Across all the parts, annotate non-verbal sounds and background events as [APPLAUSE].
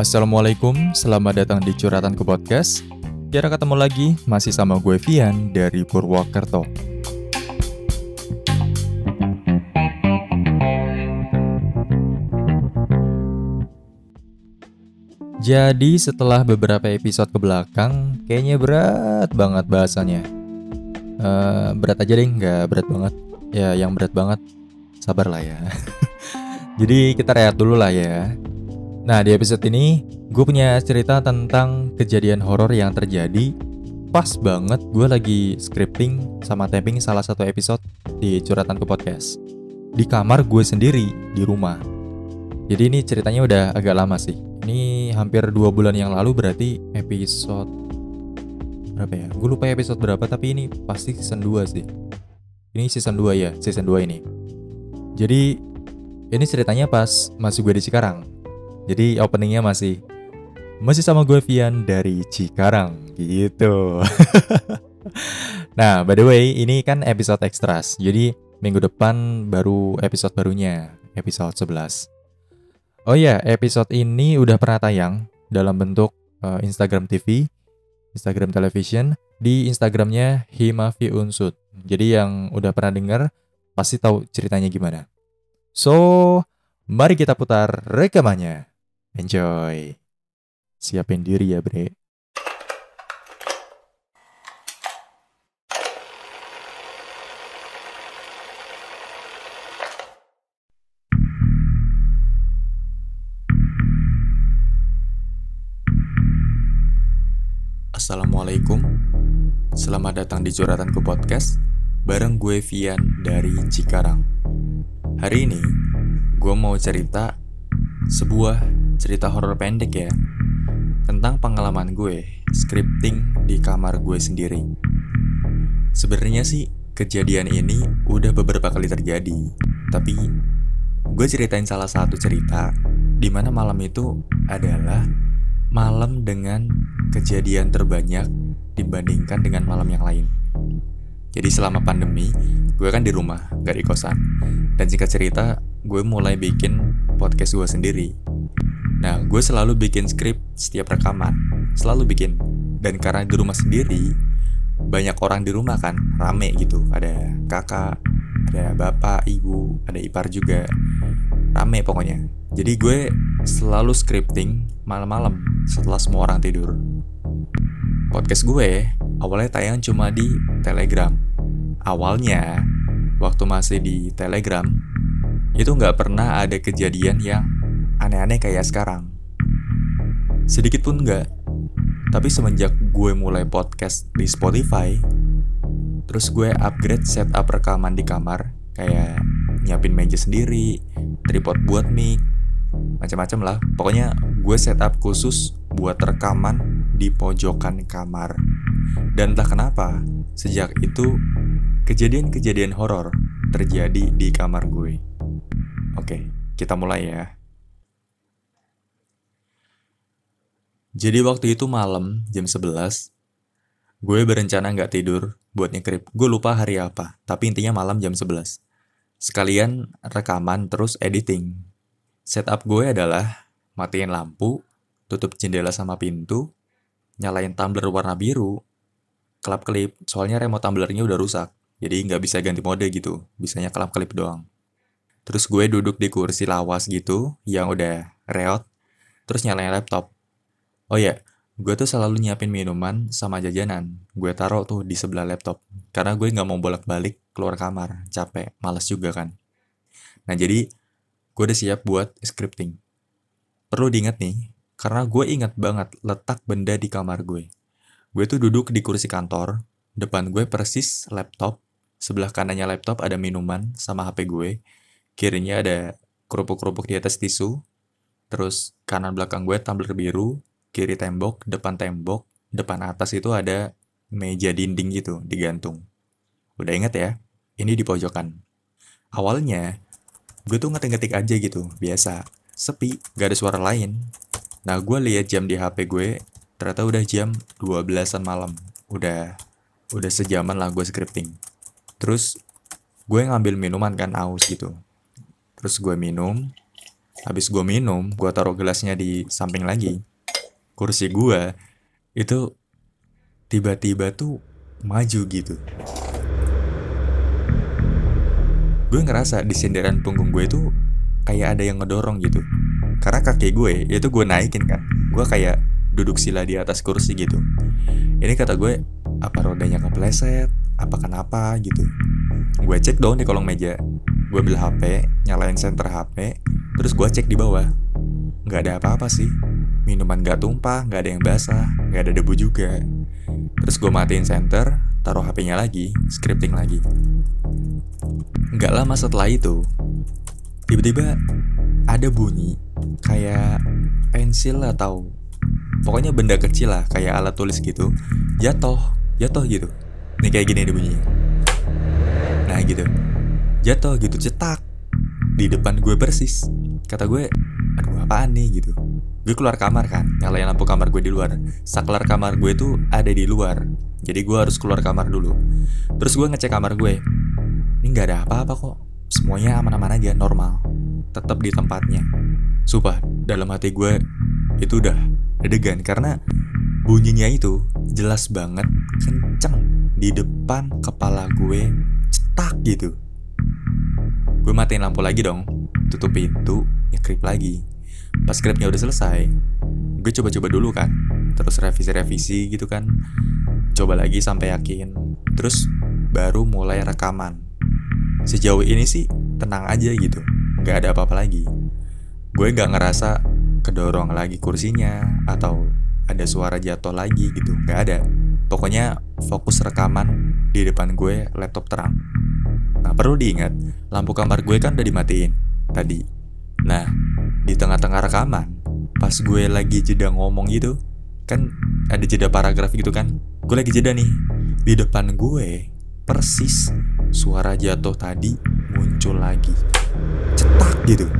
Assalamualaikum, selamat datang di Curhatanku Podcast. Kira ketemu lagi, masih sama gue Vian dari Purwokerto. Jadi setelah beberapa episode ke belakang, kayaknya berat banget bahasanya. Uh, berat aja deh, nggak berat banget. Ya, yang berat banget, sabar lah ya. [LAUGHS] Jadi kita rehat dulu lah ya. Nah di episode ini, gue punya cerita tentang kejadian horor yang terjadi pas banget gue lagi scripting sama tapping salah satu episode di curhatanku podcast di kamar gue sendiri di rumah jadi ini ceritanya udah agak lama sih ini hampir dua bulan yang lalu berarti episode berapa ya? Gue lupa episode berapa tapi ini pasti season 2 sih. Ini season 2 ya, season 2 ini. Jadi ini ceritanya pas masih gue di Cikarang. Jadi openingnya masih masih sama gue Vian dari Cikarang gitu. [LAUGHS] nah, by the way, ini kan episode extras. Jadi minggu depan baru episode barunya, episode 11. Oh iya, episode ini udah pernah tayang dalam bentuk uh, Instagram TV, Instagram Television, di Instagramnya Himavi Unsut. Jadi yang udah pernah denger pasti tahu ceritanya gimana. So, mari kita putar rekamannya. Enjoy. Siapin diri ya, Bre. Assalamualaikum Selamat datang di Curhatanku Podcast Bareng gue Vian dari Cikarang Hari ini gue mau cerita Sebuah cerita horor pendek ya Tentang pengalaman gue Scripting di kamar gue sendiri Sebenarnya sih kejadian ini udah beberapa kali terjadi Tapi gue ceritain salah satu cerita Di mana malam itu adalah malam dengan kejadian terbanyak dibandingkan dengan malam yang lain. Jadi selama pandemi, gue kan di rumah, gak di kosan. Dan singkat cerita, gue mulai bikin podcast gue sendiri. Nah, gue selalu bikin skrip setiap rekaman. Selalu bikin. Dan karena di rumah sendiri, banyak orang di rumah kan, rame gitu. Ada kakak, ada bapak, ibu, ada ipar juga. Rame pokoknya. Jadi gue selalu scripting malam-malam setelah semua orang tidur. Podcast gue awalnya tayang cuma di Telegram. Awalnya, waktu masih di Telegram, itu nggak pernah ada kejadian yang aneh-aneh kayak sekarang. Sedikit pun nggak. Tapi semenjak gue mulai podcast di Spotify, terus gue upgrade setup rekaman di kamar, kayak nyiapin meja sendiri, tripod buat mic, macam-macam lah. Pokoknya gue setup khusus buat rekaman di pojokan kamar. Dan entah kenapa, sejak itu kejadian-kejadian horor terjadi di kamar gue. Oke, kita mulai ya. Jadi waktu itu malam, jam 11, gue berencana nggak tidur buat nyekrip. Gue lupa hari apa, tapi intinya malam jam 11. Sekalian rekaman terus editing. Setup gue adalah matiin lampu, tutup jendela sama pintu, nyalain tumbler warna biru, kelap kelip, soalnya remote tumblernya udah rusak, jadi nggak bisa ganti mode gitu, bisanya kelap kelip doang. Terus gue duduk di kursi lawas gitu, yang udah reot, terus nyalain laptop. Oh ya, gue tuh selalu nyiapin minuman sama jajanan, gue taruh tuh di sebelah laptop, karena gue nggak mau bolak-balik keluar kamar, capek, males juga kan. Nah jadi, gue udah siap buat scripting. Perlu diingat nih, karena gue ingat banget letak benda di kamar gue. Gue tuh duduk di kursi kantor, depan gue persis laptop, sebelah kanannya laptop ada minuman sama HP gue, kirinya ada kerupuk-kerupuk di atas tisu, terus kanan belakang gue tumbler biru, kiri tembok, depan tembok, depan atas itu ada meja dinding gitu digantung. Udah inget ya? Ini di pojokan. Awalnya, gue tuh ngetik-ngetik aja gitu, biasa sepi, gak ada suara lain. Nah, gue lihat jam di HP gue, ternyata udah jam 12-an malam. Udah udah sejaman lah gue scripting. Terus gue ngambil minuman kan aus gitu. Terus gue minum, habis gue minum gue taruh gelasnya di samping lagi kursi gue itu tiba-tiba tuh maju gitu. Gue ngerasa di senderan punggung gue itu kayak ada yang ngedorong gitu. Karena kaki gue itu gue naikin kan. Gue kayak duduk sila di atas kursi gitu. Ini kata gue apa rodanya kepleset? Apa kenapa? gitu. Gue cek dong di kolong meja. Gue ambil HP nyalain center HP terus gue cek di bawah. Nggak ada apa-apa sih minuman gak tumpah nggak ada yang basah nggak ada debu juga. Terus gue matiin center taruh HP-nya lagi scripting lagi. Nggak lama setelah itu tiba-tiba ada bunyi kayak pensil atau pokoknya benda kecil lah kayak alat tulis gitu jatuh jatuh gitu. Ini kayak gini deh bunyinya. Nah gitu. Jatuh gitu cetak di depan gue persis. Kata gue aduh apaan nih? gitu gue keluar kamar kan nyalain lampu kamar gue di luar. Saklar kamar gue tuh ada di luar jadi gue harus keluar kamar dulu. Terus gue ngecek kamar gue. Ini nggak ada apa-apa kok. Semuanya aman-aman aja normal. Tetap di tempatnya. Sumpah dalam hati gue itu udah dedegan karena bunyinya itu jelas banget kenceng di depan kepala gue cetak gitu. Gue matiin lampu lagi dong. Tutup pintu nyekrip lagi pas skripnya udah selesai gue coba-coba dulu kan terus revisi-revisi gitu kan coba lagi sampai yakin terus baru mulai rekaman. Sejauh ini sih tenang aja gitu nggak ada apa-apa lagi. Gue nggak ngerasa kedorong lagi kursinya atau ada suara jatuh lagi gitu nggak ada. Pokoknya fokus rekaman di depan gue laptop terang. Nah perlu diingat lampu kamar gue kan udah dimatiin tadi. Nah di tengah-tengah rekaman. Pas gue lagi jeda ngomong gitu kan ada jeda paragraf gitu kan? Gue lagi jeda nih. Di depan gue persis suara jatuh tadi muncul lagi. Cetak gitu.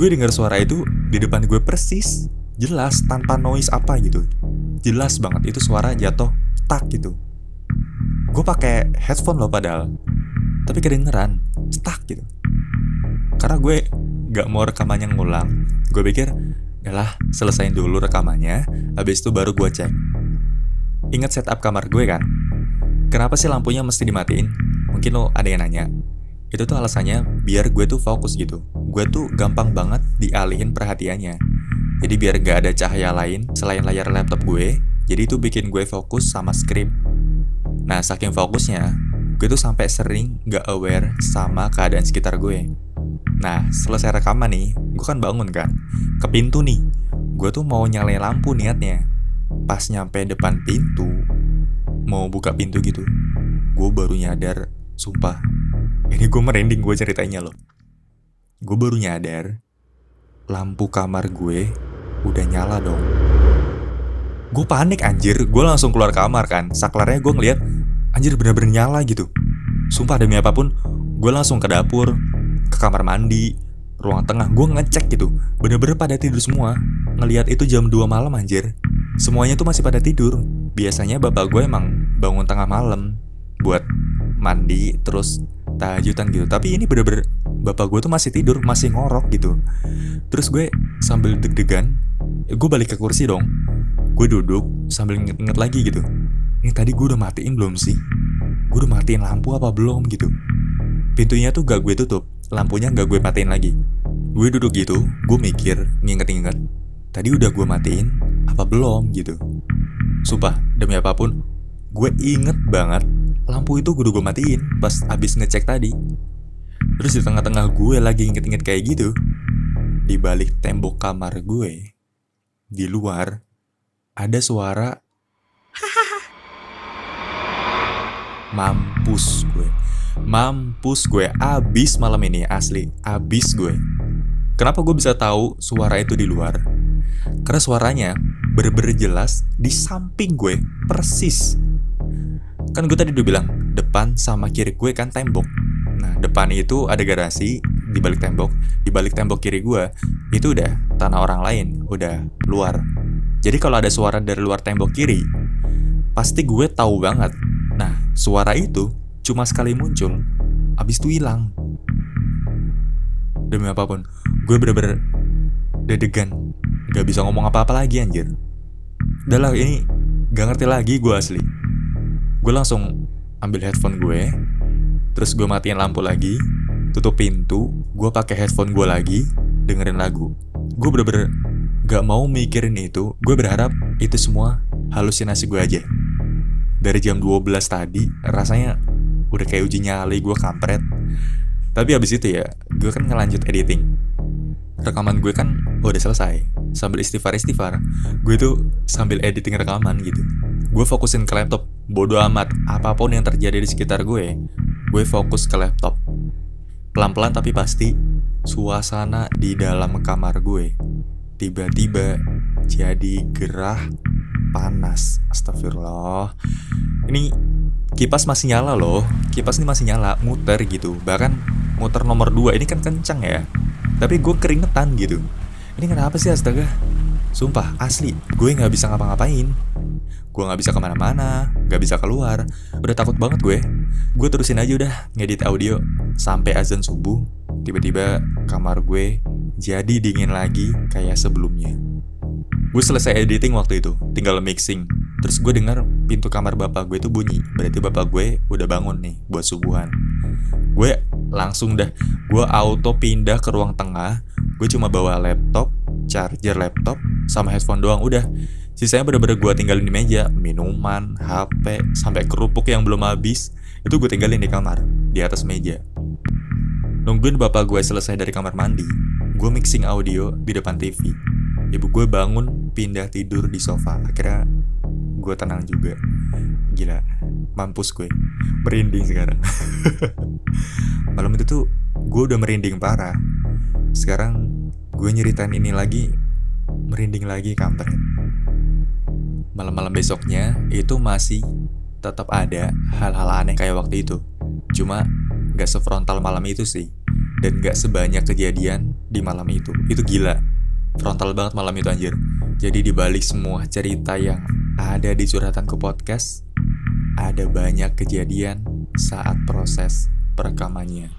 Gue dengar suara itu di depan gue persis jelas tanpa noise apa gitu. Jelas banget itu suara jatuh tak gitu. Gue pakai headphone loh padahal tapi kedengeran stuck gitu. Karena gue gak mau rekamannya ngulang. Gue pikir yalah selesain dulu rekamannya habis itu baru gue cek. Ingat setup kamar gue kan? Kenapa sih lampunya mesti dimatiin? Mungkin lo ada yang nanya. Itu tuh alasannya biar gue tuh fokus gitu. Gue tuh gampang banget dialihin perhatiannya. Jadi biar gak ada cahaya lain selain layar laptop gue jadi itu bikin gue fokus sama skrip. Nah saking fokusnya gue tuh sampai sering gak aware sama keadaan sekitar gue nah selesai rekaman nih gue kan bangun kan ke pintu nih gue tuh mau nyalain lampu niatnya pas nyampe depan pintu mau buka pintu gitu gue baru nyadar sumpah ini gue merinding gue ceritanya loh. Gue baru nyadar lampu kamar gue udah nyala dong. Gue panik anjir, gue langsung keluar kamar kan. Saklarnya gue ngeliat anjir bener-bener nyala gitu. Sumpah demi apa pun, gue langsung ke dapur, kamar mandi, ruang tengah. Gue ngecek gitu, bener-bener pada tidur semua. Ngeliat itu jam 2 malam anjir. Semuanya tuh masih pada tidur. Biasanya bapak gue emang bangun tengah malam buat mandi terus tajudan gitu tapi ini bener-bener bapak gue tuh masih tidur masih ngorok gitu terus gue sambil deg-degan gue balik ke kursi dong gue duduk sambil inget-inget lagi gitu ini tadi gue udah matiin belum sih gue udah matiin lampu apa belum gitu pintunya tuh gak gue tutup lampunya gak gue matiin lagi. Gue duduk gitu gue mikir nginget-nginget tadi udah gue matiin apa belum? gitu. Sumpah demi apa pun gue inget banget lampu itu gue gue matiin pas abis ngecek tadi. Terus di tengah-tengah gue lagi inget-inget kayak gitu, di balik tembok kamar gue, di luar, ada suara [LAUGHS] Mampus gue Mampus gue Abis malam ini asli Abis gue Kenapa gue bisa tahu suara itu di luar? Karena suaranya bener-bener jelas di samping gue Persis Kan gue tadi udah bilang, depan sama kiri gue kan tembok. Nah, depan itu ada garasi di balik tembok. Di balik tembok kiri gue itu udah tanah orang lain, udah luar. Jadi kalau ada suara dari luar tembok kiri, pasti gue tahu banget. Nah, suara itu cuma sekali muncul, abis itu hilang. demi apa pun gue bener-bener dedegan gak bisa ngomong apa-apa lagi anjir. Udah lah ini gak ngerti lagi gue asli. Gue langsung ambil headphone gue terus gue matiin lampu lagi tutup pintu gue pakai headphone gue lagi dengerin lagu. Gue bener-bener gak mau mikirin itu. Gue berharap itu semua halusinasi gue aja. Dari jam 12 tadi rasanya udah kayak uji nyali gue kampret. Tapi habis itu ya gue kan ngelanjut editing. Rekaman gue kan udah selesai. Sambil istighfar istighfar gue tuh sambil editing rekaman gitu. Gue fokusin ke laptop. Bodo amat apa pun yang terjadi di sekitar gue gue fokus ke laptop. Pelan-pelan tapi pasti suasana di dalam kamar gue tiba-tiba jadi gerah panas. Astagfirullah. Ini kipas masih nyala loh. Kipas ini masih nyala, muter gitu. Bahkan muter nomor 2 ini kan kencang ya. Tapi gue keringetan gitu. Ini kenapa sih astaga? Sumpah, asli, gue nggak bisa ngapa-ngapain. Gue nggak bisa ke mana-mana, nggak bisa keluar. Udah takut banget gue. Gue terusin aja udah ngedit audio sampai azan subuh. Tiba-tiba kamar gue jadi dingin lagi kayak sebelumnya. Gue selesai editing waktu itu, tinggal mixing. Terus gue dengar pintu kamar bapak gue itu bunyi. Berarti bapak gue udah bangun nih buat subuhan. Gue langsung dah, gue auto pindah ke ruang tengah. Gue cuma bawa laptop, charger laptop, sama headphone doang. Udah, sisanya bener-bener gue tinggalin di meja. Minuman, HP, sampai kerupuk yang belum habis. Itu gue tinggalin di kamar, di atas meja. Nungguin bapak gue selesai dari kamar mandi, gue mixing audio di depan TV ibu gue bangun pindah tidur di sofa akhirnya gue tenang juga. Gila mampus gue. Merinding sekarang. [LAUGHS] Malam itu tuh gue udah merinding parah. Sekarang gue nyeritain ini lagi merinding lagi kampret. Malam-malam besoknya itu masih tetap ada hal-hal aneh kayak waktu itu. Cuma gak sefrontal malam itu sih. Dan gak sebanyak kejadian di malam itu. Itu gila. Frontal banget malam itu anjir. Jadi dibalik semua cerita yang ada di curhatanku podcast, ada banyak kejadian saat proses perekamannya.